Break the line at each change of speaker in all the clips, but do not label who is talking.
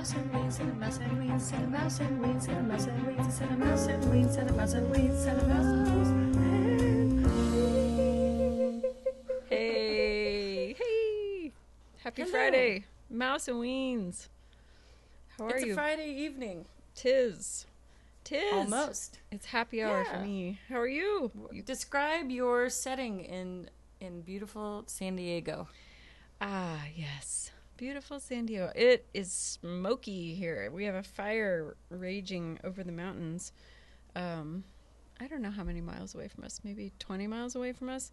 mouse and weeds and a mouse and weeds and a mouse and weeds and a mouse and weeds and a mouse and weeds and a mouse and weeds and a mouse and weeds.
Hey, hey! Happy
Hello.
Friday, Mouse and Weens. How are
It's
you?
It's a Friday evening.
Tis, tis.
Almost.
It's happy hour for me. How are you? You-
Describe your setting in in beautiful San Diego.
Ah, yes, beautiful San Diego. It is smoky here. We have a fire raging over the mountains. Um, I don't know how many miles away from us. Maybe twenty miles away from us.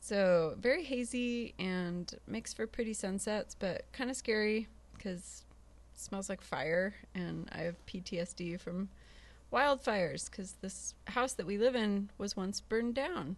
So very hazy and makes for pretty sunsets, but kind of scary because smells like fire, and I have PTSD from wildfires because this house that we live in was once burned down.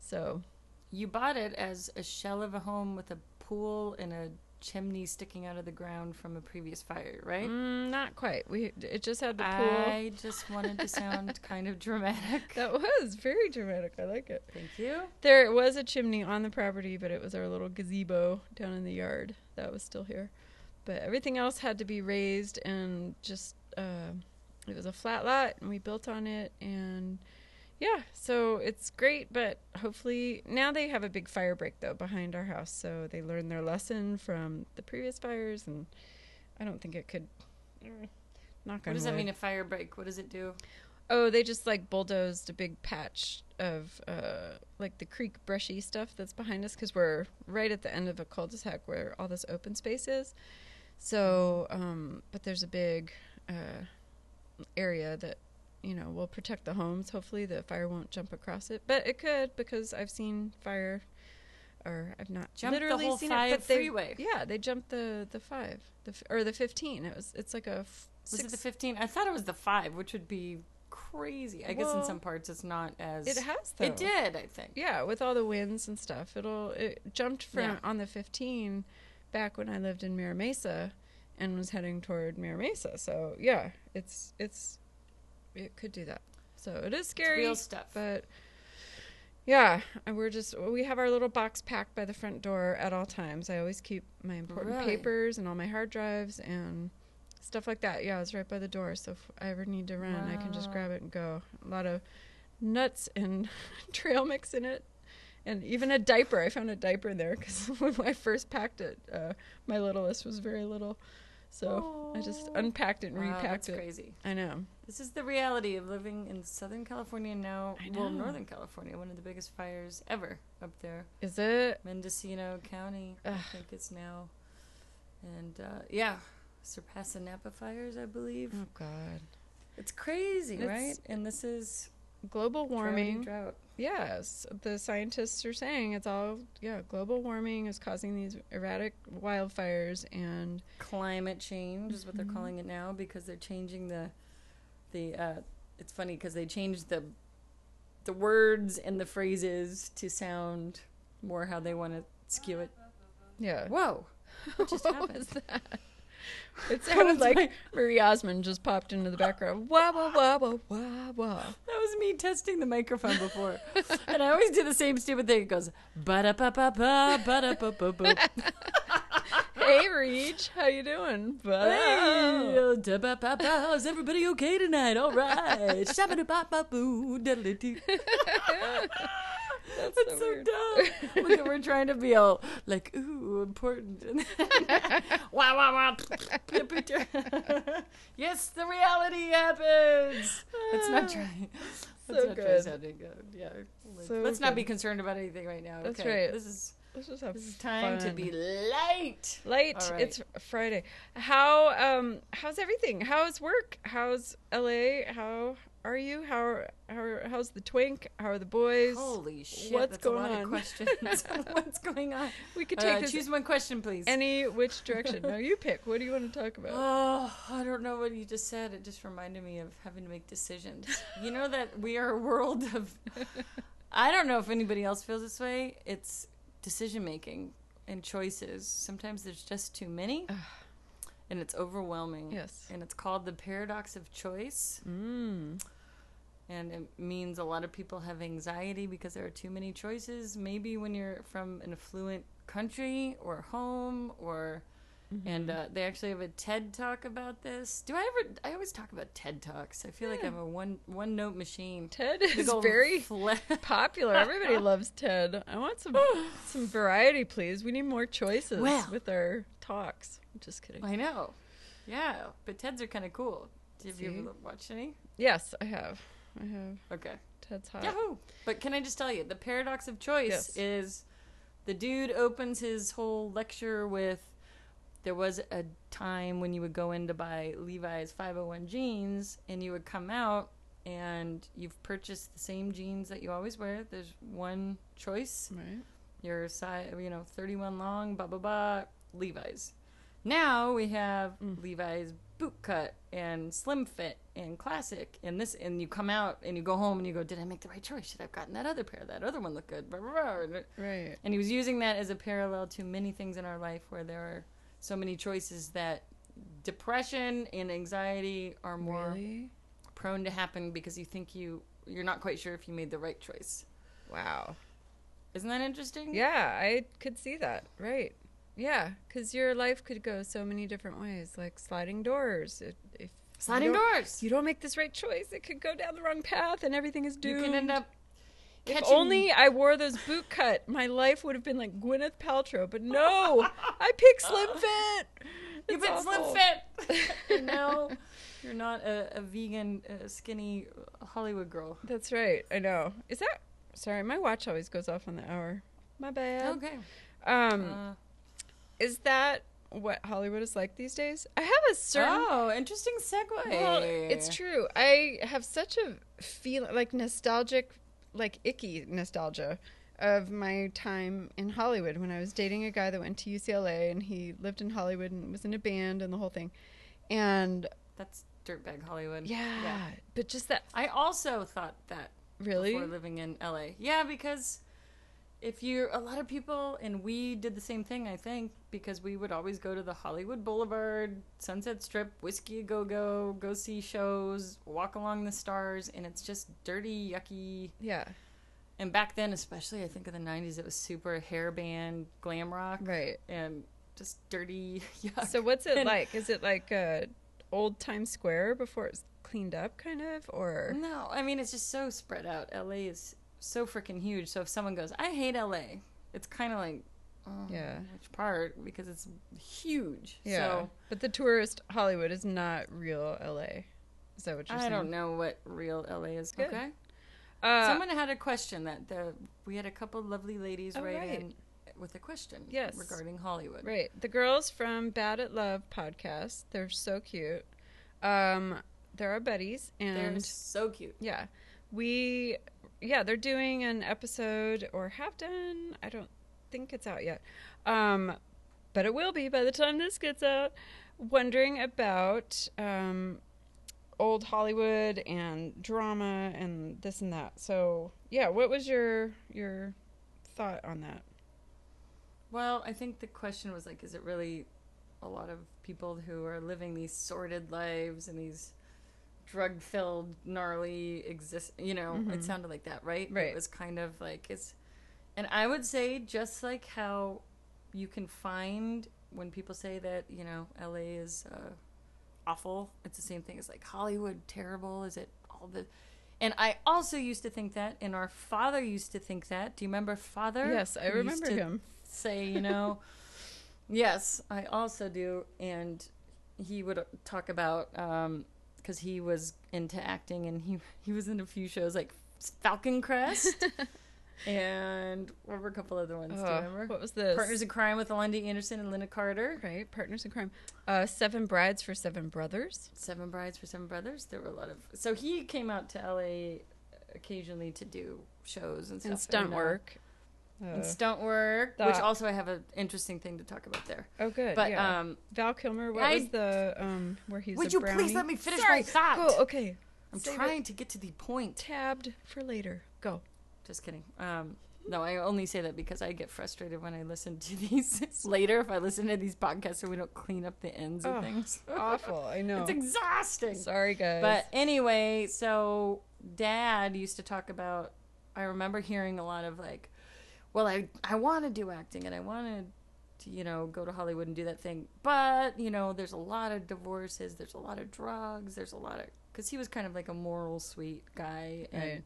So
You bought it as a shell of a home with a pool and a chimney sticking out of the ground from a previous fire, right?
mm, not quite. We it just had the pool.
I just wanted to sound kind of dramatic.
That was very dramatic. I like it.
Thank you.
There was a chimney on the property, but it was our little gazebo down in the yard that was still here. But everything else had to be raised and just uh, it was a flat lot, and we built on it, and yeah, so it's great. But hopefully now they have a big fire break though behind our house, so they learned their lesson from the previous fires, and I don't think it could. mm, Knock
What does that mean, a fire break? What does it do?
Oh, they just like bulldozed a big patch of uh, like the creek brushy stuff that's behind us because we're right at the end of a cul-de-sac where all this open space is. So, um, but there's a big uh, area that you know will protect the homes. Hopefully, the fire won't jump across it, but it could because I've seen fire, or I've not
Jumped the
literally
whole
seen
five
it. But they,
freeway.
yeah, they jumped the the five, the or the fifteen. It was it's like a f-
Was it
six-
the 15? I thought it was the 5, which would be crazy. I guess in some parts it's not as.
It has though.
It did, I think.
Yeah, with all the winds and stuff, it'll it jumped from
Yeah.
on the 15 back when I lived in Mira Mesa and was heading toward Mira Mesa. So yeah, it's it's it could do that. So it is
It's
scary,
real stuff.
but yeah, and we're just we have our little box packed by the front door at all times. I always keep my important
Really?
papers and all my hard drives and stuff like that. Yeah, it's right by the door, so if I ever need to run, I can just grab it and go. A lot of nuts and trail mix in it. And even a diaper. I found a diaper in there because when I first packed it, uh, my littlest was very little. So I just unpacked it and
Wow,
repacked
that's
it.
crazy.
I know.
This is the reality of living in Southern California now. Well. Northern California, one of the biggest fires ever up there.
Is it?
Mendocino County, I think it's now. And uh, yeah, surpassing Napa fires, I believe.
Oh, God.
It's crazy,
It's-
right? And this is
Global warming.
drought.
Yes, the scientists are saying it's all yeah. Global warming is causing these erratic wildfires, and
climate change is what they're
Mhm.
calling it now because they're changing the the uh it's funny because they changed the the words and the phrases to sound more how they want to skew it
yeah.
whoa what just
What
happened
was that? It sounded like
my-
Marie Osmond just popped into the background. Wah wah wah wah wah wah.
that was me testing the microphone before and i always do the same stupid thing it goes ba da ba ba ba ba da ba ba ba
Hey, Reach, how you doing?
Hey, oh, da ba ba ba. Is everybody okay tonight? All right. Shabba da ba ba boo. Doo.
That's so
so dumb. Look, we're trying to be all like, ooh, important. Wow, wow, wow. yes, the reality happens. Let's not try. Let's
So
not try
good.
sounding good. Yeah. Let's,
So
let's not be concerned about anything right now.
That's
okay?
right.
This is
Let's just have
this is time to be light.
Light.
Right.
It's Friday. How um how's everything? How's work? How's LA? How are you? How how how's the twink? How are the boys?
Holy shit!
what's
that's
going
a lot
on?
Of questions. what's going on?
we could take
Uh,
this
choose one question, please.
any which direction. no, you pick. What do you want to talk about?
Oh, I don't know what you just said. It just reminded me of having to make decisions. you know that we are a world of. I don't know if anybody else feels this way. It's decision making and choices. Sometimes there's just too many, and it's overwhelming.
yes.
And it's called the paradox of choice.
Mm.
And it means a lot of people have anxiety because there are too many choices. Maybe when you're from an affluent country or home or And uh, they actually have a TED talk about this. Do I ever? I always talk about TED talks. I feel like I'm a one one note machine.
Ted is very popular. Everybody loves Ted. I want some some variety, please. We need more choices
Well.
with our talks. I'm just kidding.
I know. Yeah, but TEDs are kind of cool. Have you
See?
ever watched any?
Yes, I have. I have.
Okay.
Ted's hot.
Yahoo! But can I just tell you, the paradox of choice
Yes.
is the dude opens his whole lecture with there was a time when you would go in to buy Levi's 501 jeans and you would come out and you've purchased the same jeans that you always wear. There's one choice.
Right.
Your size, you know, 31 long, blah, blah, blah, Levi's. Now we have
Mm.
Levi's boot cut and slim fit and classic and this and you come out and you go home and you go did i make the right choice should i have gotten that other pair that other one looked good blah, blah, blah.
Right.
and he was using that as a parallel to many things in our life where there are so many choices that depression and anxiety are more
Really?
prone to happen because you think you you're not quite sure if you made the right choice
Wow.
isn't that interesting
Yeah, I could see that. Right. Yeah, because your life could go so many different ways, like sliding doors. If, if
sliding
you
doors
you don't make this right choice, it could go down the wrong path, and everything is doomed.
you can end up
If only I wore those boot cut, my life would have been like Gwyneth Paltrow. But no, I picked Slim Fit.
You've been slim fit. and now you're not a, a vegan, uh, skinny Hollywood girl.
That's right. I know. Is that? Sorry, my watch always goes off on the hour. My bad.
Okay.
Um,
Uh,
is that what Hollywood is like these days? I have a certain.
oh, interesting segue.
Well, it's true. I have such a feel like nostalgic, like icky nostalgia of my time in Hollywood when I was dating a guy that went to UCLA and he lived in Hollywood and was in a band and the whole thing. And
That's dirtbag Hollywood.
yeah, yeah. but just that
I also thought that
really
before living in LA. Yeah, because if you're a lot of people, and we did the same thing, I think, because we would always go to the Hollywood Boulevard, Sunset Strip, Whiskey a Go Go, go see shows, walk along the stars, and it's just dirty, yucky.
yeah,
And back then, especially, I think in the 90s, it was super hair band, glam rock,
right.
and just dirty, yuck.
So what's it
And-
like? Is it like uh, old Times Square before it's cleaned up, kind of, or
No, I mean it's just so spread out. LA is so freaking huge. So if someone goes, "I hate LA," it's kind of like, oh,
Yeah.
which part? Because it's huge.
yeah?
So
but the tourist Hollywood is not real LA. Is that what you're
I
saying?
don't know what real LA is.
Good.
Okay.
Uh,
Someone had a question that the we had a couple lovely ladies
Oh,
write
right.
in with a question.
Yes.
Regarding Hollywood.
Right. The girls from Bad at Love podcast, they're so cute. Um, they're our buddies and
They're so cute.
yeah. We yeah, they're doing an episode or have done. I don't think it's out yet. Um, but it will be by the time this gets out. Wondering about um old Hollywood and drama and this and that. So, yeah, what was your your thought on that?
Well, I think the question was like, is it really a lot of people who are living these sordid lives and these drug filled, gnarly exist? You know,
Mhm.
it sounded like that, right?
Right.
It was kind of like it's, and I would say just like how you can find when people say that you know L.A. is uh, awful, it's the same thing as like Hollywood terrible. Is it all the and I also used to think that, and our father used to think that. Do you remember father?
Yes, I remember him.
say, you know, yes, I also do. And he would talk about, because he was into acting and he, he was in a few shows like Falcon Crest and what were a couple other ones? do you
Oh,
remember?
what was this?
Partners in Crime with Loni Anderson and Lynda Carter.
right? Partners in Crime. Uh, Seven Brides for Seven Brothers.
Seven Brides for Seven Brothers. There were a lot of. So he came out to LA occasionally to do shows and stuff.
and stunt
uh,
work.
And
Uh,
stunt work, which also I have an interesting thing to talk about there.
oh, good.
But
yeah.
um,
Val Kilmer. What
I-
was the um where he's?
would you
brownie?
please let me finish
Sorry.
my thought?
Go. Okay.
I'm
Save it.
trying to get to the point.
Tabbed for later. Go.
Just kidding. Um, no, I only say that because I get frustrated when I listen to these later. If I listen to these podcasts, so we don't clean up the ends of
Oh,
things.
Awful. I know.
It's exhausting.
Sorry, guys.
But anyway, so dad used to talk about I remember hearing a lot of like, well, I I want to do acting and I want to you know, go to Hollywood and do that thing. But, you know, there's a lot of divorces, there's a lot of drugs, there's a lot of. Because he was kind of like a moral, sweet guy. And,
Right.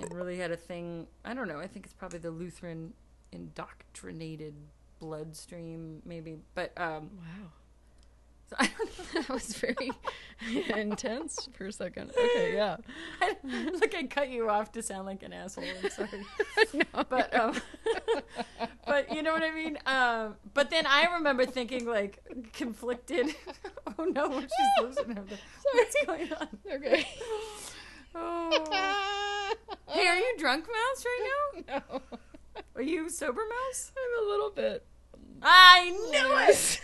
and really had a thing. I don't know. I think it's probably the Lutheran indoctrinated bloodstream, maybe. But, um,
Wow.
So I don't know.
That was very intense for a second. Okay, yeah.
Look, I cut you off to sound like an asshole. I'm sorry.
no,
but um, but you know what I mean. Um, but then I remember thinking like conflicted. oh no, she's losing her. What's going on?
okay.
Oh. Hey, are you drunk, Mouse, right now?
No,
Are you sober, Mouse?
I'm a little bit.
I knew it.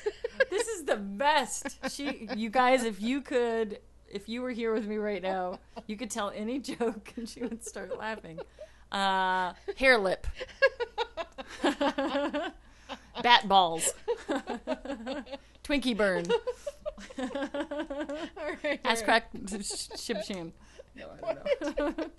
This is the best. She, you guys, if you could, if you were here with me right now, you could tell any joke and she would start laughing. Uh, hair lip. Bat balls. Twinkie burn.
All right.
Ass crack shib sham. No, I don't know.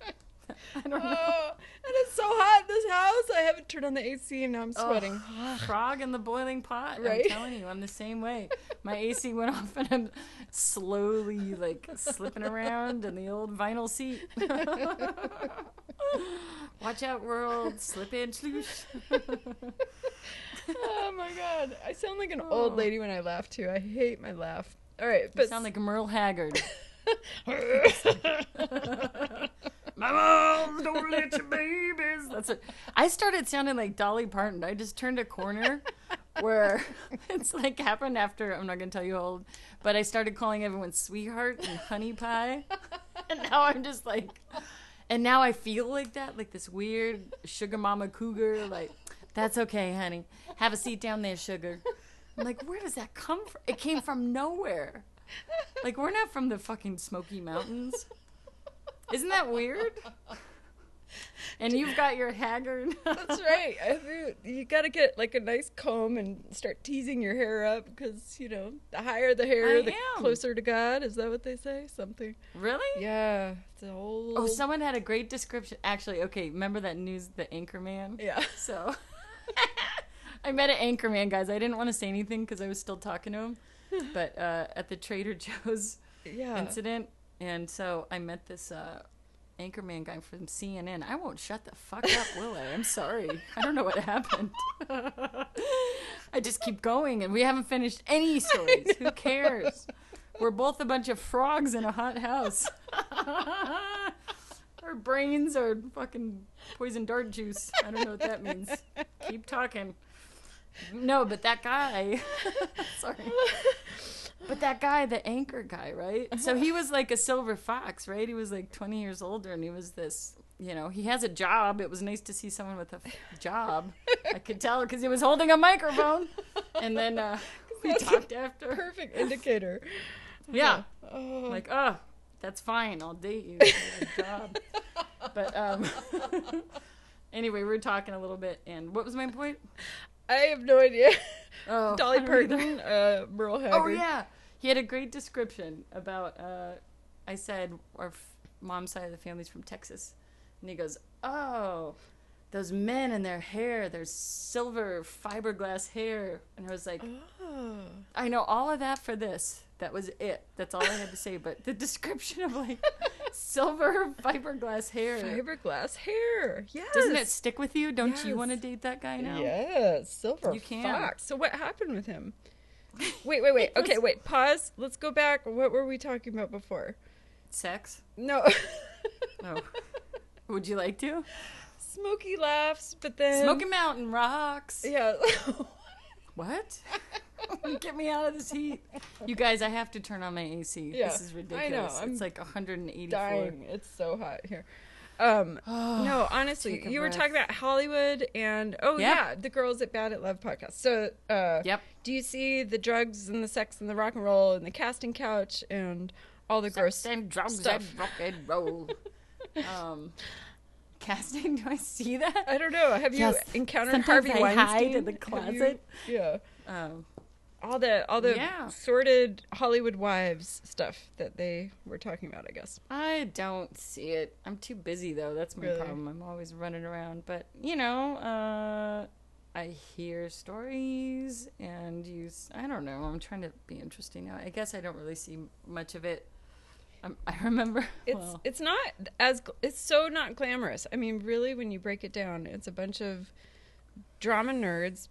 I don't know.
Oh, and it's so hot in this house. I haven't turned on the AC and now I'm sweating.
Oh, frog in the boiling pot.
Right?
I'm telling you, I'm the same way. My AC went off and I'm slowly like slipping around in the old vinyl seat. Watch out, world. Slip and sloosh.
oh my god. I sound like an
Oh.
old lady when I laugh too. I hate my laugh. All right,
You
but
sound like Merle Haggard. My mom don't let your babies. That's it. I started sounding like Dolly Parton. I just turned a corner where it's like happened after. I'm not gonna tell you how old, but I started calling everyone sweetheart and honey pie, and now I'm just like, and now I feel like that, like this weird sugar mama cougar. Like, that's okay, honey. Have a seat down there, sugar. I'm like, where does that come from? It came from nowhere. Like we're not from the fucking Smoky Mountains. Isn't that weird? And you've got your haggard.
That's right. I think you got to get like a nice comb and start teasing your hair up because you know the higher the hair,
I
the
am.
closer to God. Is that what they say? Something.
Really?
Yeah, it's a whole.
Oh, someone had a great description. Actually, okay, remember that news, the Anchorman?
Yeah.
So I met an Anchorman, guys. I didn't want to say anything because I was still talking to him, but uh, at the Trader Joe's
Yeah.
incident, and so I met this uh, Anchorman guy from CNN. I won't shut the fuck up, will I? I'm sorry. I don't know what happened. I just keep going, and we haven't finished any stories. Who cares? We're both a bunch of frogs in a hot house. Our brains are fucking poison dart juice. I don't know what that means. Keep talking. No, but that guy. sorry. But that guy, the anchor guy, right? So he was like a silver fox, right? He was like 20 years older and he was this, you know, he has a job. It was nice to see someone with a f- job. I could tell because he was holding a microphone. And then uh, we talked after.
Perfect indicator.
Yeah.
Oh.
Like, oh, that's fine. I'll date you. You job. But um, anyway, we were talking a little bit. And what was my point?
I have no idea.
Oh,
Dolly. Parton, uh, Merle Haggard.
Oh yeah, he had a great description about. Uh, I said our f- mom's side of the family's from Texas, and he goes, "Oh, those men and their hair, their silver fiberglass hair," and I was like,
Oh.
"I know all of that for this. That was it. That's all I had to say." But the description of like silver fiberglass hair.
Fiberglass hair. Yes.
Doesn't it stick with you? Don't you want to date that guy now?
Yes, silver
You can.
fox. So what happened with him? Wait, wait, wait. Okay, wait. Pause. Let's go back. What were we talking about before?
Sex?
No.
Oh. Would you like to?
Smoky laughs, but then
Smoky Mountain rocks.
Yeah.
What? Get me out of this heat. You guys, I have to turn on my AC.
Yeah,
this is
I
ridiculous.
know, I'm
It's like 184.
dying. It's so hot here. Um, no, honestly, you were talking about Hollywood and oh
Yep.
yeah, the girls at Bad at Love podcast. So, uh,
Yep.
do you see the drugs and the sex and the rock and roll and the casting couch and all the gross
Sex and drugs
stuff?
and rock and roll. um, casting? Do I see that?
I don't know. Have you encountered
Sometimes
Harvey
I
Weinstein
hide in the
Have you-
closet.
yeah,
Um,
all the all the
Yeah.
sordid Hollywood wives stuff that they were talking about. I guess.
I don't see it. I'm too busy though. That's my
Really?
problem. I'm always running around. But you know, uh, I hear stories and use. I don't know. I'm trying to be interesting now. I guess I don't really see much of it. Um, I remember.
It's
well,
it's not as it's so not glamorous. I mean, really, when you break it down, it's a bunch of drama nerds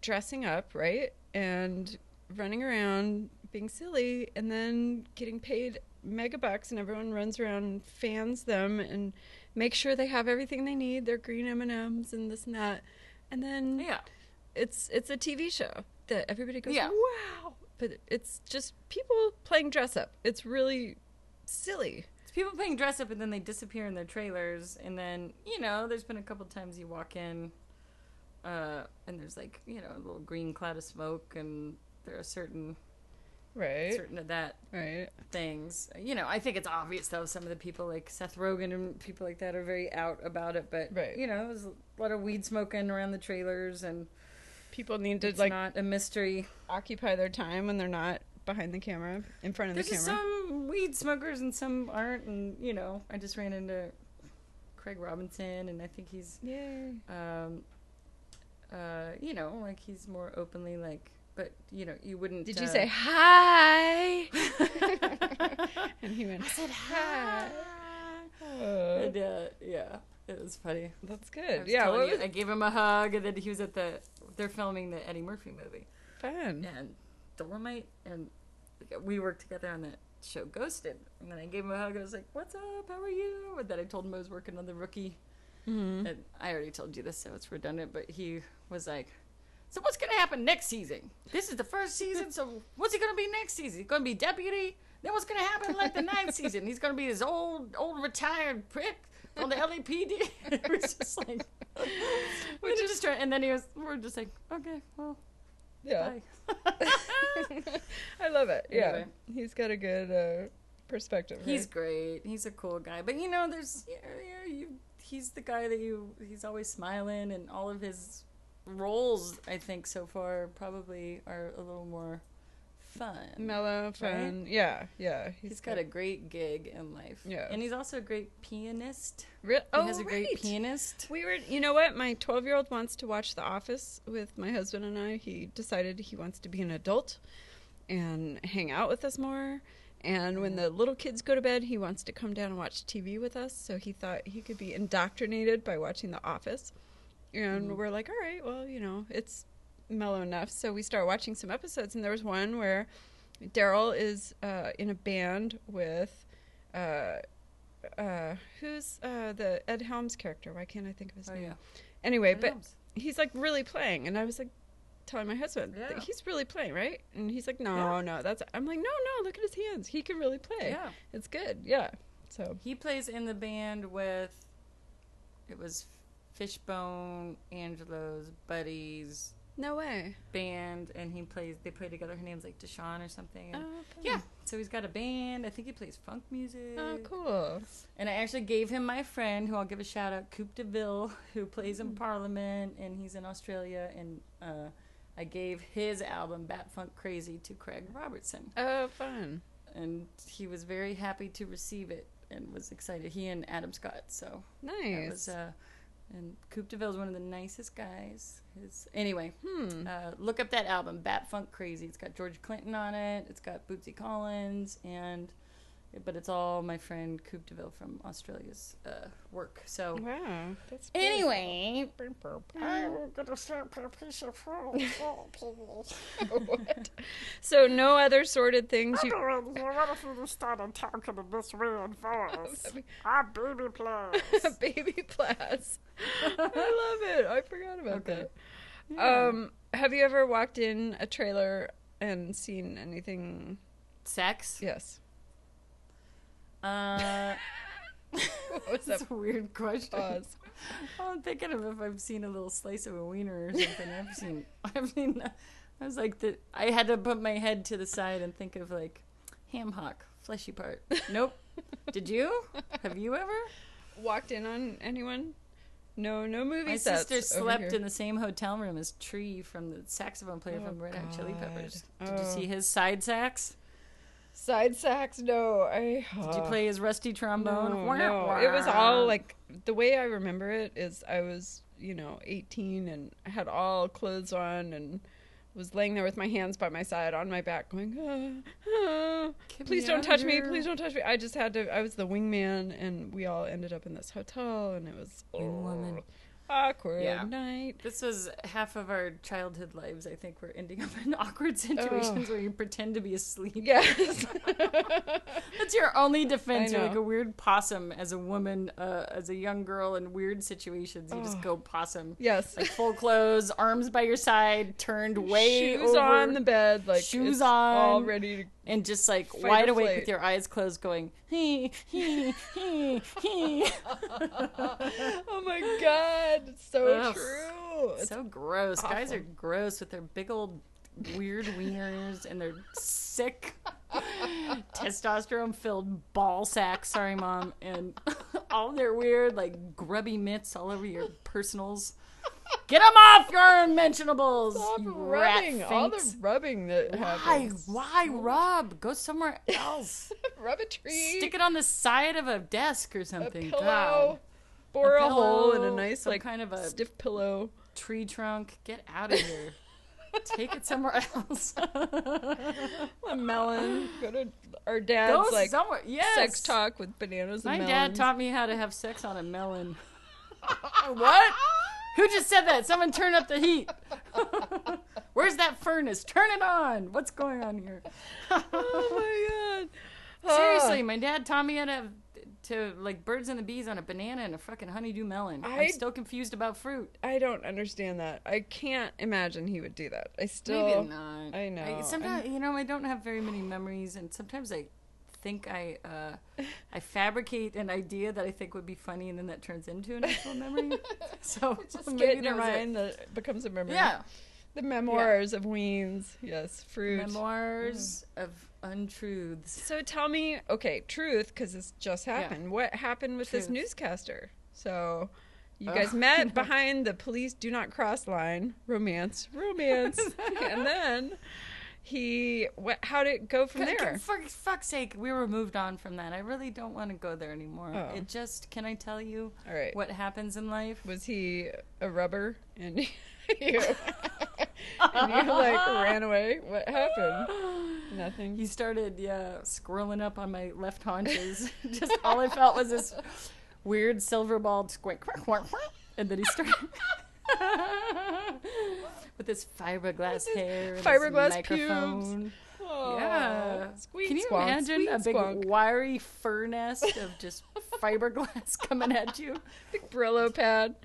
dressing up, right, and running around being silly, and then getting paid mega bucks, and everyone runs around and fans them and make sure they have everything they need, their green M and M's and this and that, and then
yeah.
it's it's a TV show that everybody goes,
Yeah.
wow, but it's just people playing dress up. It's really silly.
It's people playing dress up and then they disappear in their trailers. And then, you know, there's been a couple times you walk in uh, and there's like, you know, a little green cloud of smoke and there are certain
Right.
certain of that
Right.
things. You know, I think it's obvious though. Some of the people like Seth Rogen and people like that are very out about it. But
Right.
you know, there's a lot of weed smoking around the trailers, and
People need to like
not a mystery.
occupy their time when they're not behind the camera, in front of
There's
the camera.
some weed smokers and some aren't, and you know, I just ran into Craig Robinson, and I think he's,
Yay.
um, uh, you know, like he's more openly like. But you know, you wouldn't.
Did you
uh,
say hi? and he went,
I said hi.
oh,
And, uh, yeah, it was funny.
that's good.
was
Yeah,
you,
was
I gave him a hug, and then he was at the. They're filming the Eddie Murphy movie,
fun?
and Dolemite, and we worked together on that show Ghosted. And then I gave him a hug. I was like, "What's up? How are you?" And then I told him I was working on the rookie.
Mm-hmm.
And I already told you this, so it's redundant. But he was like, "So what's gonna happen next season? This is the first season. So what's he gonna be next season? He's gonna be deputy. Then what's gonna happen like the ninth season? He's gonna be this old, old retired prick on the LAPD." it was just like, we're just trying. And then he was, we're just like, "Okay, well,
Yeah,
bye."
I love it. Yeah,
Anyway.
he's got a good uh, perspective.
He's great. He's a cool guy. But you know, there's yeah, yeah, you. He's the guy that you. He's always smiling, and all of his roles, I think, so far probably are a little more fun.
mellow, fun. Yeah, yeah.
he's got a great gig in life.
Yeah.
and he's also a great pianist.
Re-
He
oh,
has a great pianist.
We were, you know what? My 12 year old wants to watch The Office with my husband and I. He decided he wants to be an adult and hang out with us more. And when the little kids go to bed, he wants to come down and watch TV with us. So he thought he could be indoctrinated by watching The Office. And
Mhm.
we're like, all right, well, you know, it's mellow enough. So we start watching some episodes. And there was one where Daryl is uh, in a band with. Uh, uh, who's uh, the Ed Helms character? Why can't I think of his
Oh
name?
yeah.
Anyway,
Ed
but
Helms.
he's like really playing, and I was like telling my husband
Yeah.
he's really playing, right? And he's like, no,
Yeah.
no, that's. I'm like, no, no, look at his hands. He can really play.
Yeah,
It's good. Yeah. So
he plays in the band with. It was Fishbone, Angelo's buddies
no way.
band, and he plays. They play together. Her name's like Deshawn or something.
Oh, fun.
Yeah, so he's got a band. I think he plays funk music.
Oh, cool.
And I actually gave him my friend, who I'll give a shout out, Coop DeVille, who plays in Parliament, and he's in Australia. And uh, I gave his album Bat Funk Crazy to Craig Robertson,
Oh, fun.
and he was very happy to receive it and was excited. He and Adam Scott. So that
Nice.
was. Uh, and Coop DeVille is one of the nicest guys. His anyway.
hmm.
Uh, look up that album, Bat Funk Crazy. It's got George Clinton on it. It's got Bootsy Collins, and but it's all my friend Coop DeVille from Australia's uh, work. So
Wow. That's
anyway,
I'm gonna start a piece of fruit.
What? So no other sorted things. You.
Anyway, here, what if you just started talking in this weird voice? I'm baby plus.
baby plaids. I love it. I forgot about
Okay.
that. Um, have you ever walked in a trailer and seen anything?
sex.
Yes.
Uh,
What was
that's
that
a weird question.
pause?
I'm thinking of if I've seen a little slice of a wiener or something. I've seen. I've seen. I was like the. I had to put my head to the side and think of like ham hock, fleshy part. Nope. Did you? Have you ever?
Walked in on anyone? No, no movie
My sister slept in the same hotel room as Tree from the saxophone player
Oh,
from Red Hot Chili Peppers. Did you
Oh.
see his side sax?
Side sax. No, I.
Did you play his rusty trombone?
No, no. It was all like the way I remember it is I was you know, 18 and I had all clothes on and was laying there with my hands by my side on my back going, ah, ah, please don't touch me. Please don't touch me. I just had to, I was the wingman and we all ended up in this hotel and it was oh, awkward
Yeah.
night.
This was half of our childhood lives. I think we're ending up in awkward situations where you pretend to be asleep.
Yes.
That's your only defense. You're like a weird possum as a woman, uh, as a young girl in weird situations. You just
Oh.
go possum.
yes.
Like full clothes, arms by your side, turned way
shoes
over,
on the bed, like
Shoes on.
all ready to.
and just like wide awake
flight.
with your eyes closed, going hee hee hee hee.
Oh my god, it's so
Ugh.
true. It's
so gross. Guys are gross with their big old weird wieners and their sick testosterone filled ball sacks. Sorry, mom, and all their weird like grubby mitts all over your personals. Get them off your unmentionables.
Stop
you
rubbing. All the rubbing that
Why?
happens.
Why oh. rub? Go somewhere else.
Rub a tree.
Stick it on the side of a desk or something.
a pillow.
God.
Bore a,
A
hole in a nice like
kind of a-
stiff pillow.
Tree trunk. Get out of here. Take it somewhere else.
A melon. Go to our dad's
Go
like
somewhere. Yes.
sex talk with bananas
My
and
dad taught me how to have sex on a melon. what? Who just said that? Someone turn up the heat. Where's that furnace? Turn it on. What's going on here?
Oh my god.
Seriously,
Ah.
my dad taught me how to to like birds and the bees on a banana and a fucking honeydew melon. I,
I-
am still confused about fruit.
I don't understand that. I can't imagine he would do that. I still
Maybe not.
I know.
sometimes you know I don't have very many memories, and sometimes I think I uh, I fabricate an idea that I think would be funny, and then that turns into an actual memory. so
just
maybe
in your
it.
that becomes a memory.
Yeah,
The memoirs of Weens. Yes, fruit.
memoirs of untruths.
So tell me, okay, truth, because this just
Yeah.
happened. What happened with this newscaster? So you
Oh.
guys met behind the police do not cross line, romance, romance, and then he. What? How did it go from there?
For fuck's sake, we were moved on from that. I really don't want to go there anymore.
Oh.
It just can I tell you
All right.
what happens in life?
Was he a rubber and you? and you like ran away. What happened? Nothing.
He started, yeah, squirreling up on my left haunches. Just all I felt was this weird silver ball squint, and then he started with this fiberglass hair, and
fiberglass
his
pubes. Oh,
Yeah,
Squeak,
can you
squonk,
imagine
squeak,
a big
squonk.
wiry fur nest of just fiberglass coming at you?
big Brillo pad?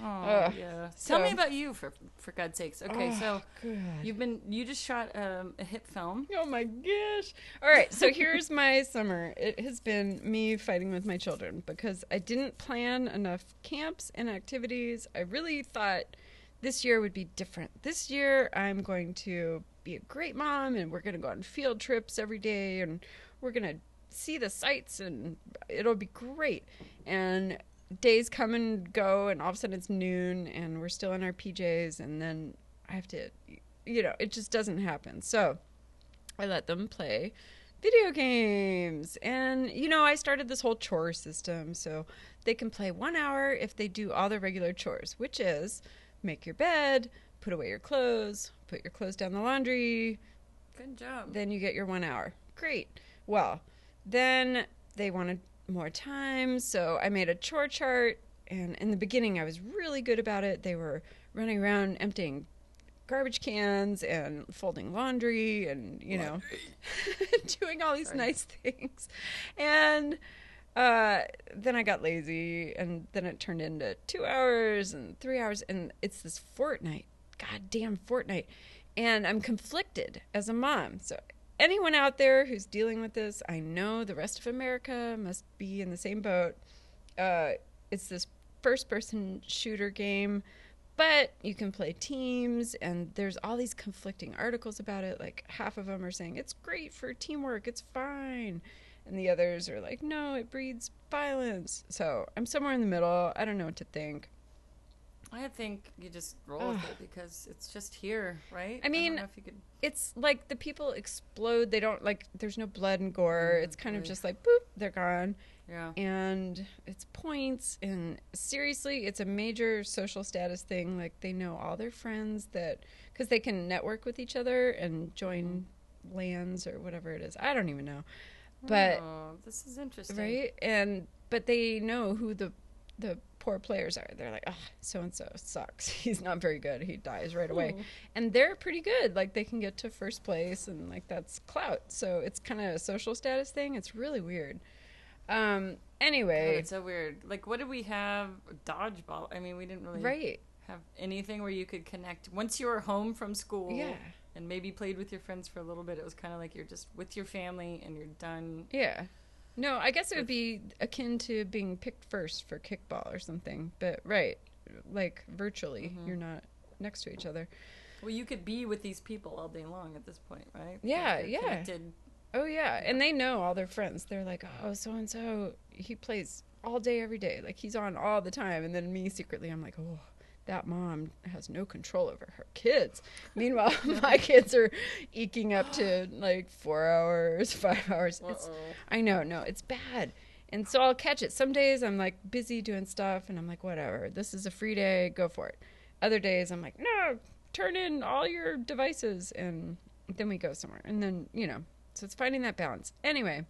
Oh yeah. Tell me about you for for God's sakes. Okay,
Oh,
so
good.
you've been you just shot um, a hit film.
Oh my gosh. All right, so here's my summer. It has been me fighting with my children because I didn't plan enough camps and activities. I really thought this year would be different. This year I'm going to be a great mom and we're going to go on field trips every day and we're going to see the sights and it'll be great. And days come and go and all of a sudden it's noon and we're still in our PJs and then I have to you know, it just doesn't happen. So, I let them play video games. And, you know, I started this whole chore system. So they can play one hour if they do all the regular chores, which is make your bed, put away your clothes, put your clothes down the laundry.
Good job.
Then you get your one hour. Great. Well, then they wanted more time. So I made a chore chart. And in the beginning, I was really good about it. They were running around emptying garbage cans and folding laundry and you know doing all these
Sorry.
nice things and uh, then i got lazy and then it turned into two hours and three hours and it's this Fortnite goddamn Fortnite and i'm conflicted as a mom so anyone out there who's dealing with this i know the rest of america must be in the same boat. Uh, it's this first person shooter game but you can play teams and there's all these conflicting articles about it. Like half of them are saying it's great for teamwork it's fine. And the others are like no it breeds violence. So i'm somewhere in the middle. I don't know what to think
I think you just roll with it because it's just here, right?
I mean,
don't if you could.
It's like the people explode. They don't like. There's no blood and gore.
Mm,
it's kind of just like boop, they're gone.
Yeah.
and it's points and seriously it's a major social status thing like they know all their friends that because they can network with each other and join lands or whatever it is i don't even know but
oh, this is interesting.
right and but they know who the the poor players are they're like oh so and so sucks he's not very good he dies right away
Hmm.
and they're pretty good like they can get to first place and like that's clout so it's kind of a social status thing it's really weird um
God,
anyway
it's so weird. Like, what did we have? Dodgeball. I mean, we didn't really
right
have anything where you could connect once you were home from school.
Yeah.
And maybe played with your friends for a little bit. It was kind of like you're just with your family and you're done.
Yeah. No, I guess it would be akin to being picked first for kickball or something. But right, like virtually,
Mm-hmm.
you're not next to each other.
Well, you could be with these people all day long at this point, right?
Yeah,
Like,
yeah.
Connected.
Oh yeah, and they know all their friends. They're like, "Oh, so and so, he plays all day every day. Like he's on all the time." And then me secretly, I'm like, "Oh, that mom has no control over her kids." Meanwhile, my kids are eking up to like 4 hours, 5 hours. It's I know, no, it's bad. And so I'll catch it. Some days I'm like busy doing stuff and I'm like, whatever, this is a free day, go for it. Other days I'm like, no, turn in all your devices. And then we go somewhere. And then, you know, so it's finding that balance. Anyway,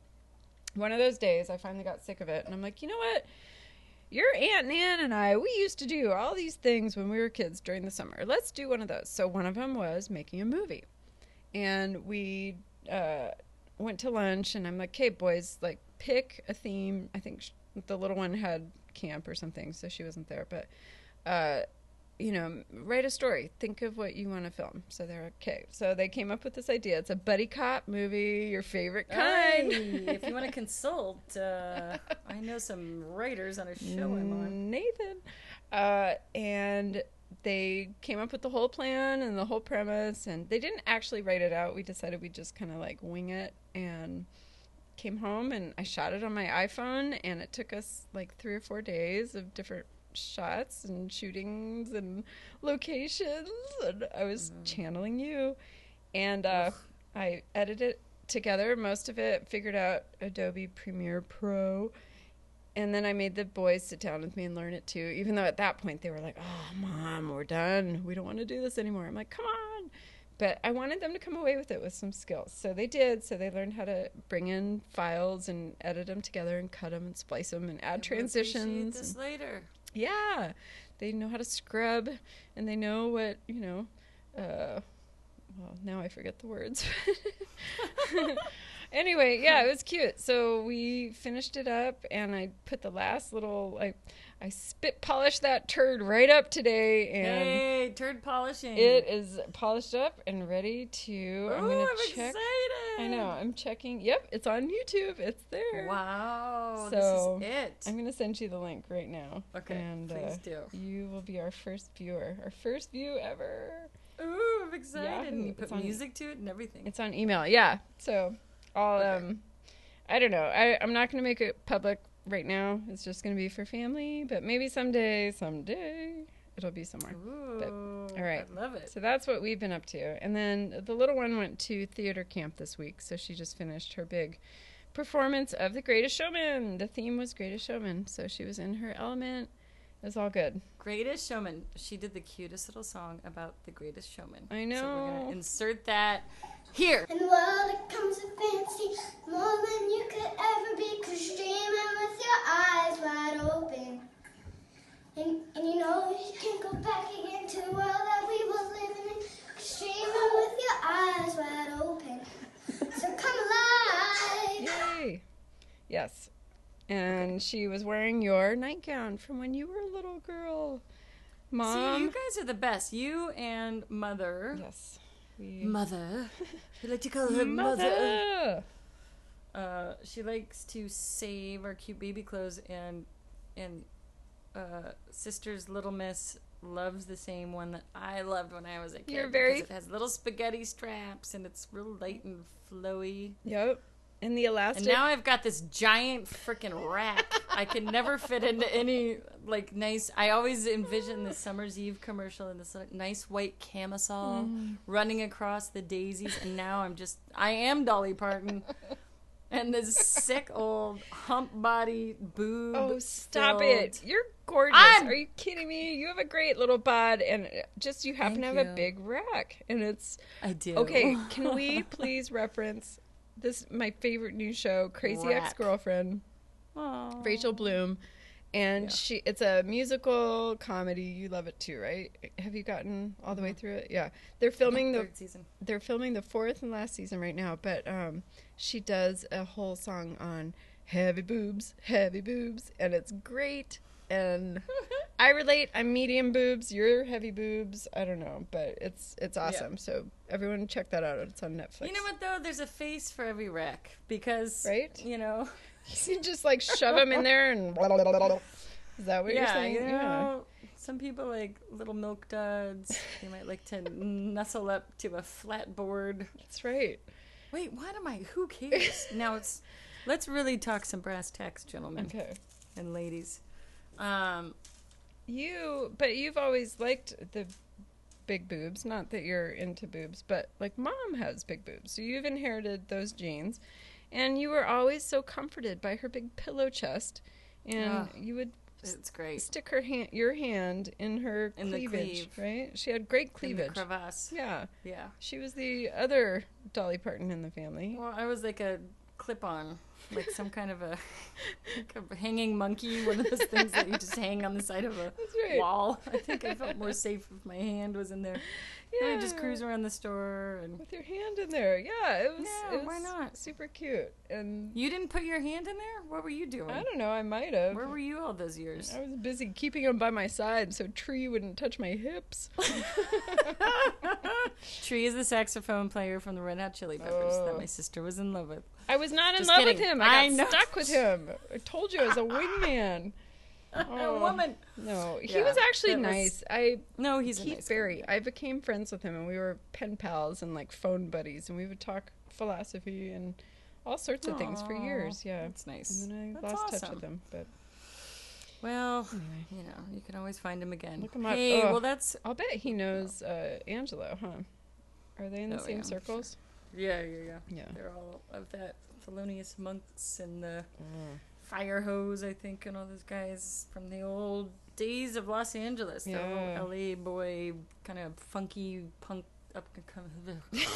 one of those days I finally got sick of it and I'm like, you know what? Your Aunt Nan and I, we used to do all these things when we were kids during the summer. Let's do one of those. So one of them was making a movie. And we uh, went to lunch and I'm like, okay, boys, like pick a theme. I think the little one had camp or something, so she wasn't there. But, uh, you know, write a story. Think of what you want to film. So they're okay. So they came up with this idea. It's a buddy cop movie, your favorite kind.
Hey, if you want to consult, uh, I know some writers on a show I'm on.
Nathan. Uh, and they came up with the whole plan and the whole premise, and they didn't actually write it out. We decided we'd just kind of like wing it and came home and I shot it on my iPhone, and it took us like three or four days of different shots and shootings and locations. And I was channeling you, and uh, I edited it together, most of it, figured out Adobe Premiere Pro. And then I made the boys sit down with me and learn it too, even though at that point they were like, oh, mom, we're done. We don't want to do this anymore. I'm like, come on. But I wanted them to come away with it with some skills. So they did. So they learned how to bring in files and edit them together and cut them and splice them and add
We'll
transitions.
This
and-
later.
Yeah. They know how to scrub and they know what, you know, uh, well, now I forget the words. anyway, yeah, it was cute. So we finished it up and I put the last little, I, I spit polished that turd right up today and
Hey, turd polishing.
it is polished up and ready to,
Ooh,
I'm going
I'm
to check.
excited.
I know, I'm checking. Yep, it's on YouTube. It's there.
Wow.
So,
this is it.
I'm going to send you the link right now.
Okay,
and,
please
uh,
do.
You will be our first viewer, our first view ever.
Ooh, I'm excited.
Yahoo.
And you put
on-
music to it and everything.
It's on email, yeah. So I'll
Okay.
um, I don't know. I I'm not gonna make it public right now. It's just gonna be for family, but maybe someday, someday it'll be somewhere.
Ooh,
all right.
I love it.
So that's what we've been up to. And then the little one went to theater camp this week, so she just finished her big performance of The Greatest Showman. The theme was Greatest Showman, so she was in her element. It was all good.
Greatest Showman. She did the cutest little song about the Greatest Showman.
I
So we're
know.
gonna insert that here.
In the world it comes with fancy, more than you could ever be, cause you're dreaming with your eyes wide open. And, and you know you can't go back again to the world that we was living in, cause you're dreaming with your eyes wide open. So come alive.
Yay! Yes. And she was wearing your nightgown from when you were a little girl. Mom.
See, you guys are the best. You and Mother.
yes. We...
Mother. I like to call her Mother.
Mother.
Uh, she likes to save our cute baby clothes, and and uh, sister's little miss loves the same one that I loved when I was a kid.
You're very-
because It has little spaghetti straps, and it's real light and flowy.
Yep. In the elastic.
And now I've got this giant freaking rack. I can never fit into any like nice. I always envision the Summer's Eve commercial in this like, nice white camisole
Mm.
running across the daisies, and now I'm just I am Dolly Parton. And this sick old hump body boob.
Oh, stop
filled-
it! You're gorgeous.
I'm-
Are you kidding me? You have a great little bod, and just you happen
Thank
to have a big rack, and it's
I do.
okay. Can we please reference this? My favorite new show, Crazy Ex Girlfriend, Rachel Bloom, and
Yeah.
she. It's a musical comedy. You love it too, right? Have you gotten all the way through it? Yeah, they're filming the
season.
they're filming the fourth and last season right now, but um, she does a whole song on heavy boobs, heavy boobs, and it's great. And I relate. I'm medium boobs. You're heavy boobs. I don't know, but it's it's awesome. So everyone check that out. It's on Netflix.
You know what though? There's a face for every wreck because
Right?
You know.
You just like shove them in there and. Is that what you're saying?
you know, some people like little milk duds. They might like to nuzzle up to a flat board.
that's right.
Wait, what am I? Who cares? now it's. Let's really talk some brass tacks, gentlemen
Okay.
and ladies. Um,
You, but you've always liked the big boobs. Not that you're into boobs, but like mom has big boobs. So you've inherited those genes. And you were always so comforted by her big pillow chest. And
Ah,
you would
it's great.
stick her hand, your hand in her
In the
cleavage,
cleave.
right? She had great cleavage.
crevasse.
Yeah.
Yeah.
She was the other Dolly Parton in the family.
Well, I was like a clip-on, like some kind of a, like a hanging monkey, one of those things that you just hang on the side of a
right.
wall. I think I felt more safe if my hand was in there. Yeah. I just cruise around the store and.
with your hand in there. Yeah, it was.
Yeah,
it was
why not?
Super cute. And
You didn't put your hand in there? What were you doing?
I don't know. I might have.
Where were you all those years?
I was busy keeping him by my side so Tree wouldn't touch my hips.
Tree is the saxophone player from the Red Hot Chili Peppers that
Oh.
my sister was in love with.
I was not in
Just
love with him. I
I
got
know.
stuck with him. I told you I was a wingman.
a
Oh.
woman.
No, he
Yeah,
was actually
that was-
nice. I
No, he's a
Keith
nice
Barry. I became friends with him, and we were pen pals and like phone buddies, and we would talk philosophy and all sorts of things for years. Yeah,
That's nice.
and then I
That's
lost touch
awesome.
with him, but
Well,
anyway.
you know, you can always find him again.
Look him up.
Hey,
Ugh.
well, that's
I'll bet he knows uh, Angelo, huh? Are they in the
Oh,
same
yeah, I'm sure. Yeah, yeah, yeah.
Yeah.
They're all of that felonious monks and the
Mm.
fire hose, I think, and all those guys from the old days of Los Angeles. The
Yeah.
old LA boy, kind of funky punk up and coming.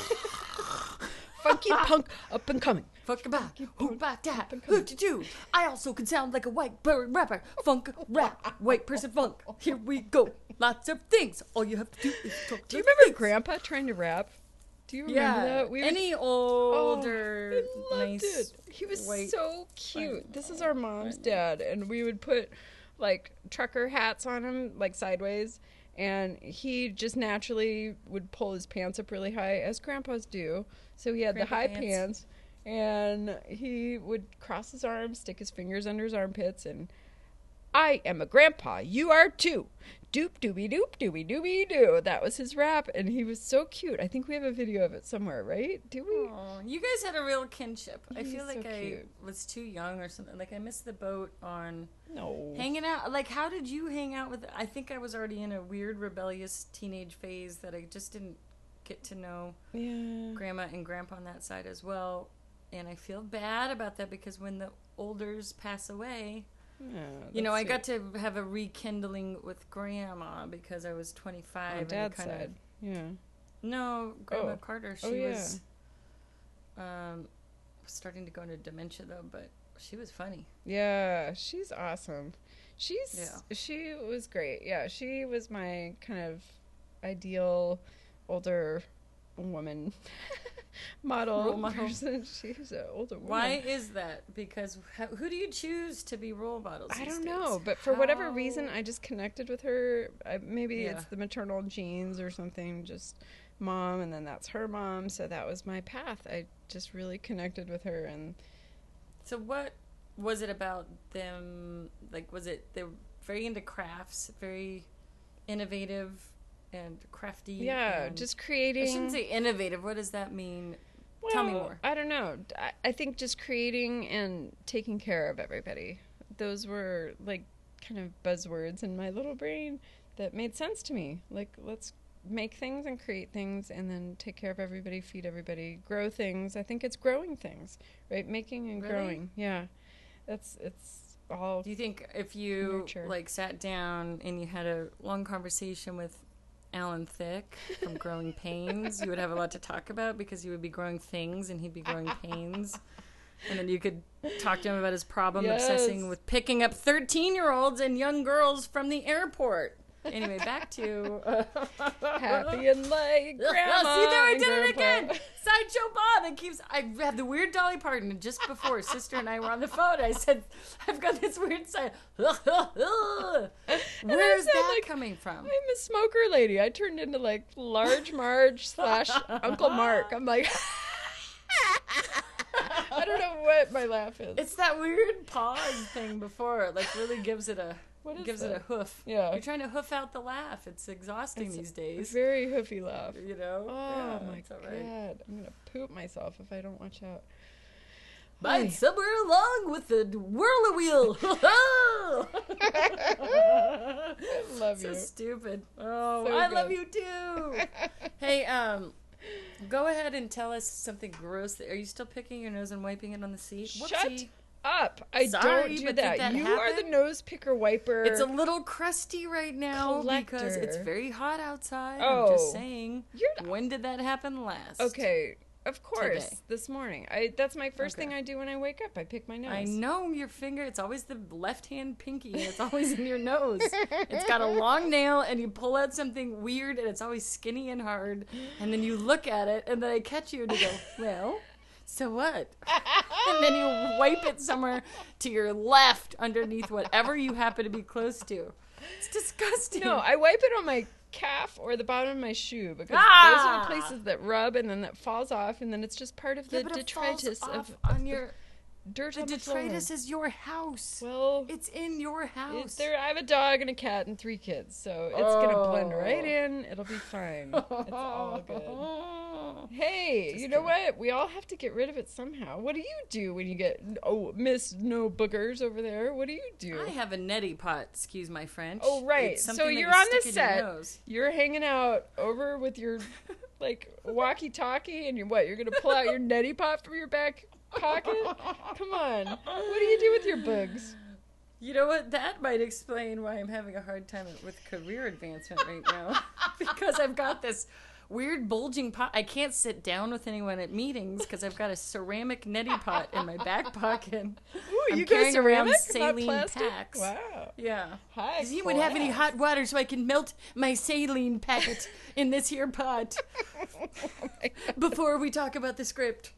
Funky punk up and coming.
Fuck about, who about that, who to do? I also can sound like a white bird rapper. Funk rap, white person funk. Here we go. Lots of things. All you have to do is talk
Do you
to
remember
things.
Grandpa trying to rap? Do you remember
Yeah,
that? would-
any
Oh,
older,
loved
nice.
it. He was so cute. This is our mom's dad, and we would put like trucker hats on him, like sideways, and he just naturally would pull his pants up really high, as grandpas do. So he had
Grandpa
the high
pants.
pants, and he would cross his arms, stick his fingers under his armpits, and I am a grandpa. You are too. Doop dooby doop dooby dooby doo. That was his rap, and he was so cute. I think we have a video of it somewhere, right? Do we?
Aw, you guys had a real kinship. He
I
feel like
so
I
cute.
was too young or something. Like I missed the boat on
No.
hanging out. Like how did you hang out with? I think I was already in a weird rebellious teenage phase that I just didn't get to know
Yeah.
grandma and grandpa on that side as well. And I feel bad about that because when the olders pass away,
Yeah,
you know, I got to have a rekindling with grandma because I was 25
on
and
dad's
kind of
side. Yeah.
no, Grandma
Oh.
Carter. She
Oh, yeah.
was um, starting to go into dementia though, but she was funny.
Yeah, she's awesome. She's
Yeah.
she was great. Yeah, she was my kind of ideal older woman model,
Role model.
person. She's an older woman.
Why is that? Because who do you choose to be role models?
I don't
days?
know, but for whatever reason, I just connected with her. I, maybe
Yeah.
it's the maternal genes or something. Just mom, and then that's her mom. So that was my path. I just really connected with her, and
So what was it about them? Like, was it they were very into crafts, very innovative and crafty?
yeah,
and-
just creating.
I shouldn't say innovative. What does that mean? Tell me more.
I don't know. I, I think just creating and taking care of everybody. Those were like kind of buzzwords in my little brain that made sense to me. Like, let's make things and create things and then take care of everybody, feed everybody, grow things. I think it's growing things, right? Making and
Really?
growing. Yeah. That's, it's all.
Do you think if you
Nurture.
like sat down and you had a long conversation with Alan Thicke from Growing Pains, you would have a lot to talk about because you would be growing things and he'd be growing pains. And then you could talk to him about his problem obsessing with picking up 13 year olds and young girls from the airport. Anyway, back to.
Happy and like grandma.
See, there I did it again. Sideshow Bob. It keeps. I have the weird Dolly Parton. Just before, sister and I were on the phone. I said, "I've got this weird side." Where's that
like-
coming from?
I'm a smoker lady. I turned into like large Marge slash Uncle Mark. I'm like, I don't know what my laugh is.
It's that weird pause thing before. It like really gives it a
What is
gives it a hoof.
Yeah.
You're trying to hoof out the laugh. It's exhausting
It's
these
a
days.
very hoofy laugh.
You know.
Oh
Yeah,
my god!
right.
I'm gonna poop myself if I don't watch out. Ay.
somewhere along with the whirl wheel.
I love
so
you.
So stupid. Oh,
So
I love you too. hey, um, go ahead and tell us something gross. Are you still picking your nose and wiping it on the seat?
Shut
Whoopsie.
Up! I
Sorry,
don't do that.
that
you are the nose picker wiper.
It's a little crusty right now because it's very hot outside. I'm
Oh.
just saying.
You're the-
When did that happen last?
okay. Of course,
Today.
this morning. I that's my first
Okay.
thing I do when I wake up. I pick my nose.
I know your finger. It's always the left hand pinky. It's always in your nose. It's got a long nail, and you pull out something weird, and it's always skinny and hard. And then you look at it, and then I catch you, and you go, "Well, so what?" And then you wipe it somewhere to your left, underneath whatever you happen to be close to. It's disgusting.
No, I wipe it on my calf or the bottom of my shoe because
Ah!
those are the places that rub and then that falls off and then it's just part of the
Yeah, but it falls
detritus
off
of,
on
of
your
dirt
the
on
detritus is your house.
Well,
it's in your house.
there. I have a dog and a cat and three kids, so it's gonna oh. blend
Oh.
right in. It'll be fine. It's all good. Hey,
Just
you know
kidding.
what? We all have to get rid of it somehow. What do you do when you get oh Miss No Boogers over there? What do you do?
I have a neti pot. Excuse my French.
Oh, right. So you're on the set. You're hanging out over with your like walkie-talkie, and you what? You're gonna pull out your neti pot from your back pocket? Come on. What do you do with your bugs?
You know what? That might explain why I'm having a hard time with career advancement right now. because I've got this weird bulging pot. I can't sit down with anyone at meetings because I've got a ceramic neti pot in my back pocket.
Ooh,
I'm
you go
carrying around
ceramic, not
saline
plastic?
packs.
Wow.
Yeah.
Hi.
Does anyone have any hot water so I can melt my saline packet in this here pot
Oh
before we talk about the script?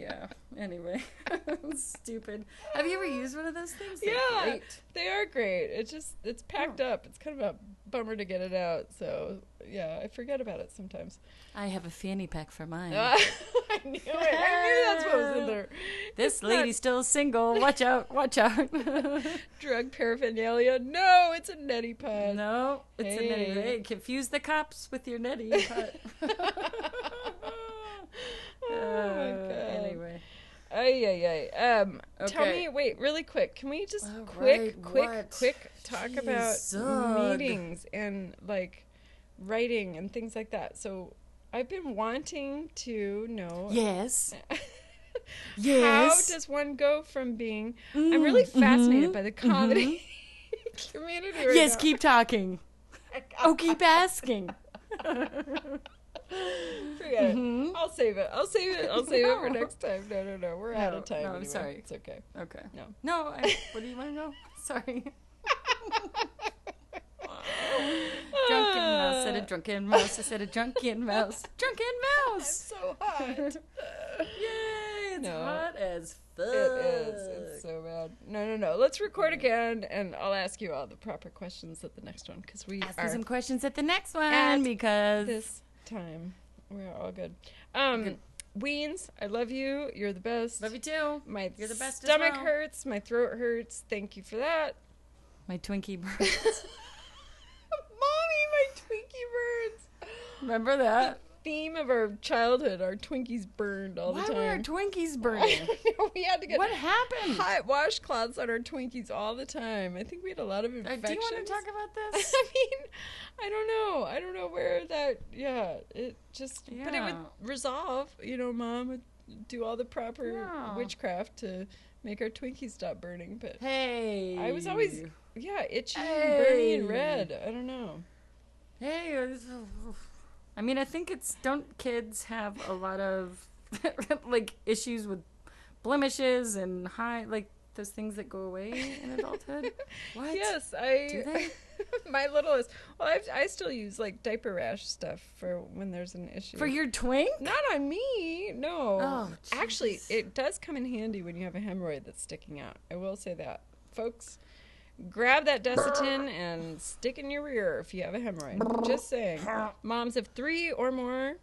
Yeah. Anyway, stupid. Have you ever used one of those things? They're
Yeah,
Great.
they are great. It's just it's packed up. It's kind of a bummer to get it out. So yeah, I forget about it sometimes.
I have a fanny pack for mine.
I knew it. I knew that's what was in there.
this
it's not-
lady's still single. Watch out! Watch out!
Drug paraphernalia. No, it's a neti pot.
no, it's a neti.
Hey.
Hey, confuse the cops with your neti. pot.
oh my
Uh,
god.
Anyway,
Ay, ay, ay. Um, tell me, wait, really quick. Can we just
All
quick,
right,
quick,
what?
quick talk about
Jeez, ugh.
meetings and like writing and things like that? So I've been wanting to know
yes, yes.
how does one go from being. I'm really
Mm,
fascinated
mhm,
by the comedy community. Right
yes,
now.
keep talking. Oh, keep asking.
I'll save it. I'll save it. I'll save it for next time. No, no, no. We're out of time.
no, I'm sorry.
It's okay.
Okay.
No.
No. I, what do you want to know? Sorry. drunken mouse said a drunken mouse. I said a drunken mouse. Drunken
I'm so hot.
Yay! It's
No.
hot as fuck.
It is. It's so bad. No, no, no. Let's record again, and I'll ask you all the proper questions at the next one because we
Ask
are
some questions at the next one
At
because
this time. We're all good. Um,
Good.
Weens, I love you. You're the best.
love you too.
My
You're the best
stomach
well.
hurts. My throat hurts. Thank you for that.
My Twinkie bird.
Mommy, my Twinkie birds.
Remember that?
Theme of our childhood. Our Twinkies burned all
Why
the
were our. Twinkies burning?
We had to get
what happened?
hot washcloths on our Twinkies all the time. I think we had a lot of
Uh,
infections.
do you want to talk about this?
I mean, I don't know. I don't know where that. Yeah, it just. Yeah. But it would resolve. You know, mom would do all the proper
Yeah.
witchcraft to make our Twinkies stop burning. But
hey,
I was always yeah itchy and
Hey.
burny and red. I don't know.
Hey, uh, I mean, I think it's don't kids have a lot of like issues with blemishes and high like those things that go away in adulthood? What?
Yes, I.
Do they?
my littlest. Well, I, I still use like diaper rash stuff for when there's an issue.
For your twink?
Not on me, no.
Oh,
Actually, it does come in handy when you have a hemorrhoid that's sticking out. I will say that. Folks, grab that Desitin and stick in your rear if you have a hemorrhoid. Just saying. Moms of three or more,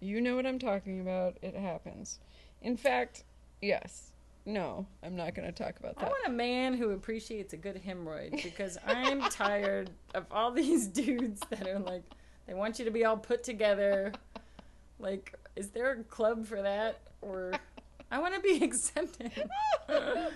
you know what I'm talking about. It happens. In fact, yes. No, I'm not going to talk about that.
I want a man who appreciates a good hemorrhoid because I'm tired of all these dudes that are like, they want you to be all put together. Like, is there a club for that? Or I want to be accepted.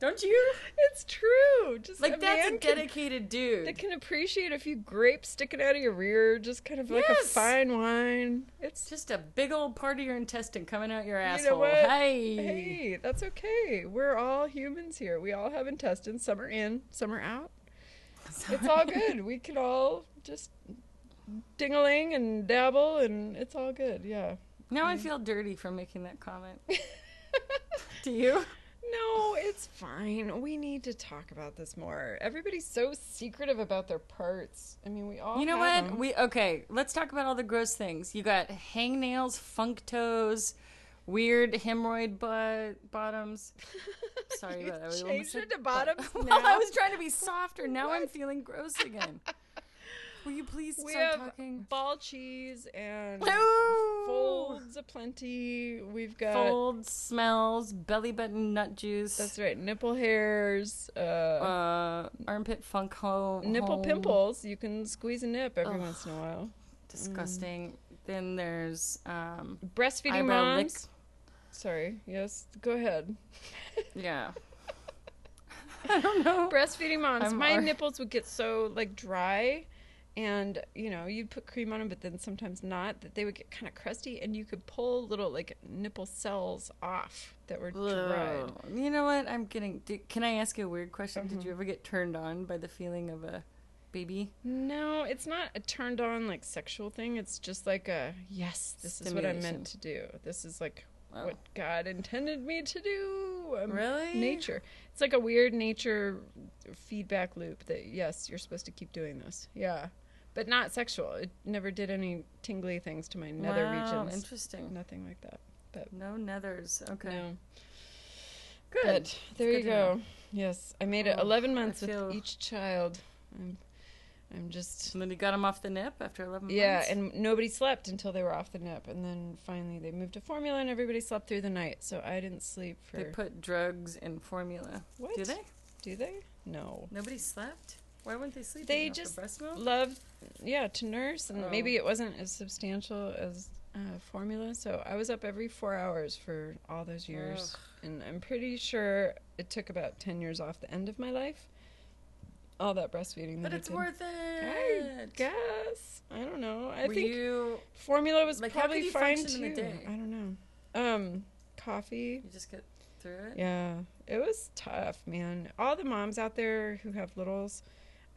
Don't you?
It's true. Just
Like,
a
that's a
can-
dedicated dude.
that can appreciate a few grapes sticking out of your rear, just kind of like a fine wine. It's
Just a big old part of your intestine coming out your
You know
asshole.
what?
Hey.
hey, that's okay. We're all humans here. We all have intestines. Some are in, some are out. It's all good. We can all just dingaling and dabble, and it's all good. Yeah.
Now I mm. feel dirty for making that comment. Do you?
No, it's fine. We need to talk about this more. Everybody's so secretive about their parts. I mean, we all.
You know what?
them.
We okay. Let's talk about all the gross things. You got hangnails, funk toes, weird hemorrhoid butt bottoms. Sorry about that. I
changed it to
butt.
bottoms
well,
now?
I was trying to be softer. Now I'm feeling gross again. Will you please
We
start
have
talking?
ball cheese and
Ooh!
folds aplenty. We've got
Folds, smells, belly button nut juice.
that's right, nipple hairs, uh,
uh, armpit funk hole.
nipple
hole.
pimples. You can squeeze a nip every
Ugh.
once in a while.
Disgusting. Then there's um,
Breastfeeding moms.
lick.
Sorry. Yes. Go ahead.
Yeah. I don't know.
Breastfeeding moms.
I'm
my
ar-
nipples would get so like dry, and you know you'd put cream on them, but then sometimes not. That they would get kind of crusty, and you could pull little like nipple cells off that were dried.
Ugh. You know what? I'm getting. do- Can I ask you a weird question?
Mm-hmm.
Did you ever get turned on by the feeling of a baby?
No, it's not a turned on like sexual thing. It's just like a yes, this is what I'm meant to do. This is like
Oh.
what God intended me to do. Um,
Really?
Nature. It's like a weird nature feedback loop that yes, you're supposed to keep doing this. Yeah. But not sexual. It never did any tingly things to my nether
wow,
regions.
Interesting.
Nothing like that. But
No nethers. Okay.
no.
Good.
But there
good
you go. Yes, I made it
Oh,
11 months with each child. I'm, I'm just
And then you got them off the nip after 11
Yeah,
months?
Yeah, and nobody slept until they were off the nip, and then finally they moved to formula, and everybody slept through the night. So I didn't sleep for.
They put drugs in formula.
What?
Do they?
Do they? No.
Nobody slept? Why wouldn't they sleep?
They just
breast milk?
Loved, yeah, to nurse, and
Oh.
maybe it wasn't as substantial as uh, formula. So I was up every four hours for all those years, and I'm pretty sure it took about ten years off the end of my life. All that breastfeeding.
But
that I
it's worth
I guess I don't know. I
Were
think
you
formula was
Like,
probably
you
fine too.
in the day?
I don't know. Um, coffee.
you just get through it?
Yeah, it was tough, man. All the moms out there who have littles,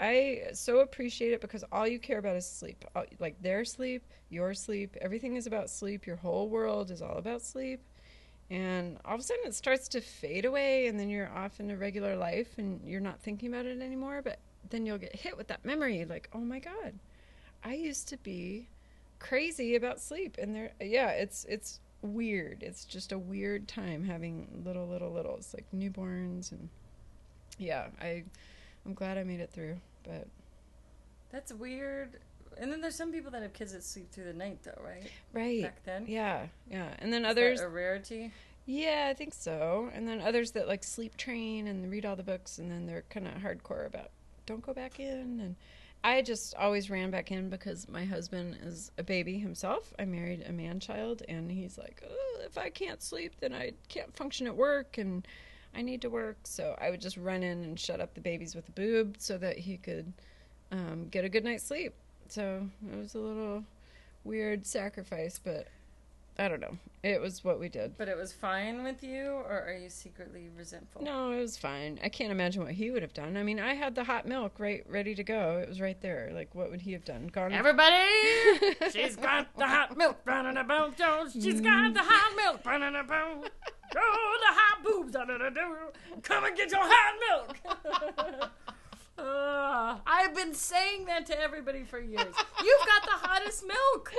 I so appreciate it because all you care about is sleep. Like their sleep, your sleep, everything is about sleep. Your whole world is all about sleep. And all of a sudden it starts to fade away, and then you're off in a regular life and you're not thinking about it anymore. But then you'll get hit with that memory like, oh my God, I used to be crazy about sleep. And there, yeah, it's, it's, weird. It's just a weird time having little little littles like newborns and yeah, I I'm glad I made it through. But
That's weird. And then there's some people that have kids that sleep through the night, though, right?
right.
Back then?
Yeah, yeah. And then
Is
others
a rarity?
Yeah, I think so. And then others that like sleep train and read all the books and then they're kind of hardcore about don't go back in and I just always ran back in because my husband is a baby himself. I married a man child, and he's like, oh, if I can't sleep, then I can't function at work, and I need to work. So I would just run in and shut up the babies with a boob so that he could um, get a good night's sleep. So it was a little weird sacrifice, but I don't know. It was what we did.
But it was fine with you, or are you secretly resentful?
No, it was fine. I can't imagine what he would have done. I mean, I had the hot milk right ready to go. It was right there. Like, what would he have done? Gone?
Everybody, she's got the hot milk running about Jones. She's got the hot milk running about. Oh, the hot boobs. Come and get your hot milk. Uh, I've been saying that to everybody for years. You've got the hottest milk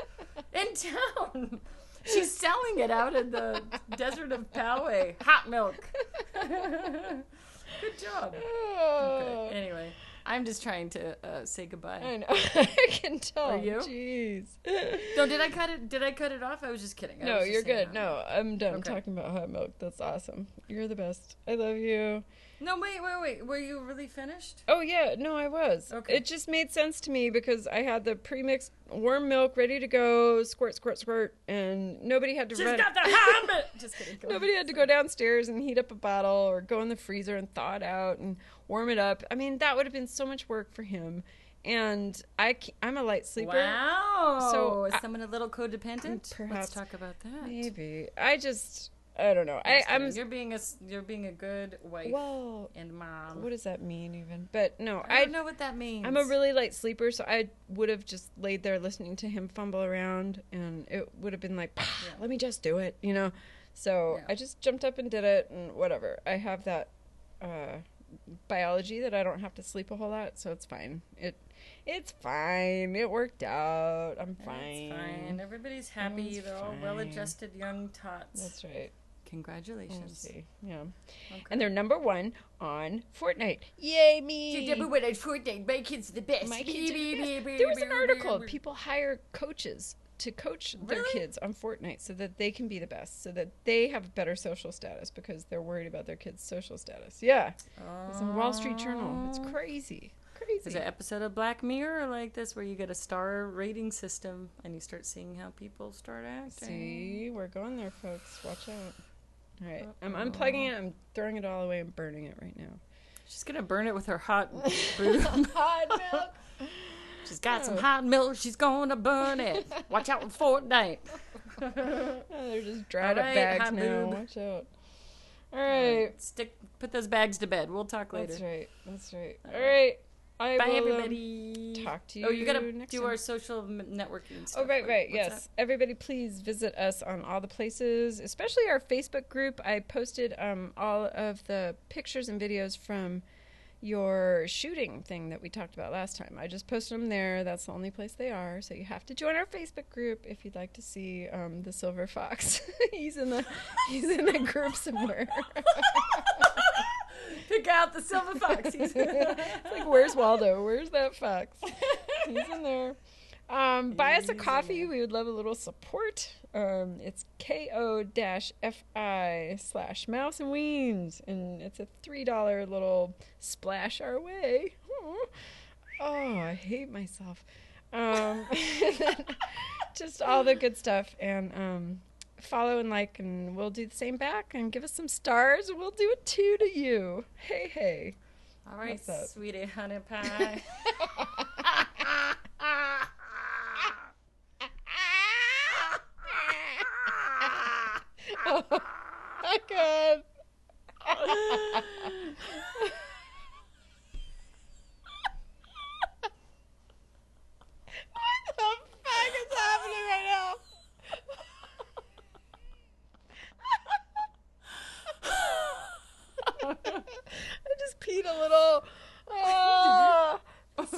in town. She's selling it out in the desert of Poway. Hot milk. Good job.
Oh,
Okay, Anyway, I'm just trying to uh, say goodbye.
I know. I can tell.
Are you?
Jeez.
No, did I cut it? Did I cut it off? I was just kidding. I
No, you're good. No, I'm done
Okay.
talking about hot milk. That's awesome. You're the best. I love you.
No, wait, wait, wait. Were you really finished?
Oh yeah, no, I was.
Okay.
It just made sense to me because I had the pre-mixed warm milk ready to go, squirt, squirt, squirt, and nobody had to
She's
run.
got the milk. Just kidding. Go
Nobody
ahead.
had to go downstairs and heat up a bottle or go in the freezer and thaw it out and warm it up. I mean, that would have been so much work for him. And I I'm a light sleeper.
Wow.
So,
is
I-
someone a little codependent?
Perhaps.
Let's talk about that.
Maybe. I just, I don't know. I, I'm.
You're being a you're being a good wife
Well,
and mom.
what does that mean even? But no,
I
I,
don't know what that means.
I'm a really light sleeper, so I would have just laid there listening to him fumble around, and it would have been like,
Yeah.
let me just do it, you know. So
Yeah.
I just jumped up and did it, and whatever. I have that uh, biology that I don't have to sleep a whole lot, so it's fine. It it's fine. It worked out. I'm fine.
It's fine. Everybody's happy.
It's
They're all well-adjusted young tots.
That's right. We'll
Congratulations.
see. Yeah.
Okay.
And they're number one on Fortnite. Yay me!
when I Fortnite, my kids are the best.
My kids are the best. There was an article. People hire coaches to coach their
Really?
kids on Fortnite so that they can be the best, so that they have better social status because they're worried about their kids' social status. Yeah, it's in Wall Street Journal. It's oh. crazy,
Is
crazy.
it an episode of Black Mirror like this where you get a star rating system and you start seeing how people start acting?
See, we're going there, folks. Watch out. All right, uh, I'm unplugging it. I'm throwing it all away. I'm burning it right now.
She's gonna burn it with her hot brew.
Hot milk.
She's got some
Oh.
hot milk. She's gonna burn it. Watch out for Fortnite.
Oh, they're just dried
All
up
right,
bags
hot
now.
boob.
Watch out. All right.
Stick. Put those bags to bed. We'll talk later.
That's right. That's right.
All
All right. I
Bye,
will, um,
everybody.
talk to you.
Oh, you gotta do
time.
our social networking stuff.
Oh, right, right.
What's
yes. Everybody, please visit us on all the places, especially our Facebook group. I posted um, all of the pictures and videos from your shooting thing that we talked about last time. I just posted them there. That's the only place they are. So you have to join our Facebook group if you'd like to see um, the silver fox. he's in the he's in the group somewhere.
Pick out the silver fox. He's-
It's like, where's Waldo? Where's that fox? He's in there. Um, buy us a coffee. We would love a little support. Um, it's ko-fi slash mouse and weens, and it's a three dollar little splash our way. Oh, I hate myself. Um, just all the good stuff, and um, follow and like, and we'll do the same back, and give us some stars. We'll do it too to you. Hey, hey.
All right, sweetie honey pie.
oh my god. what the fuck is happening right now? I just peed a little. Ah,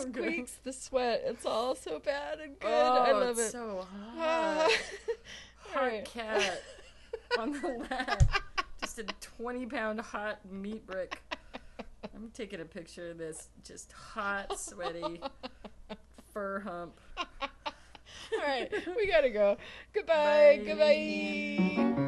squeaks the sweat. It's all so bad and good. I
Oh,
love
it's
it.
So
Ah.
hot.
All
hot
right.
cat on the lap. Just a 20 pound hot meat brick. I'm taking a picture of this just hot, sweaty fur hump.
All right, we gotta go. Goodbye.
Bye.
Goodbye.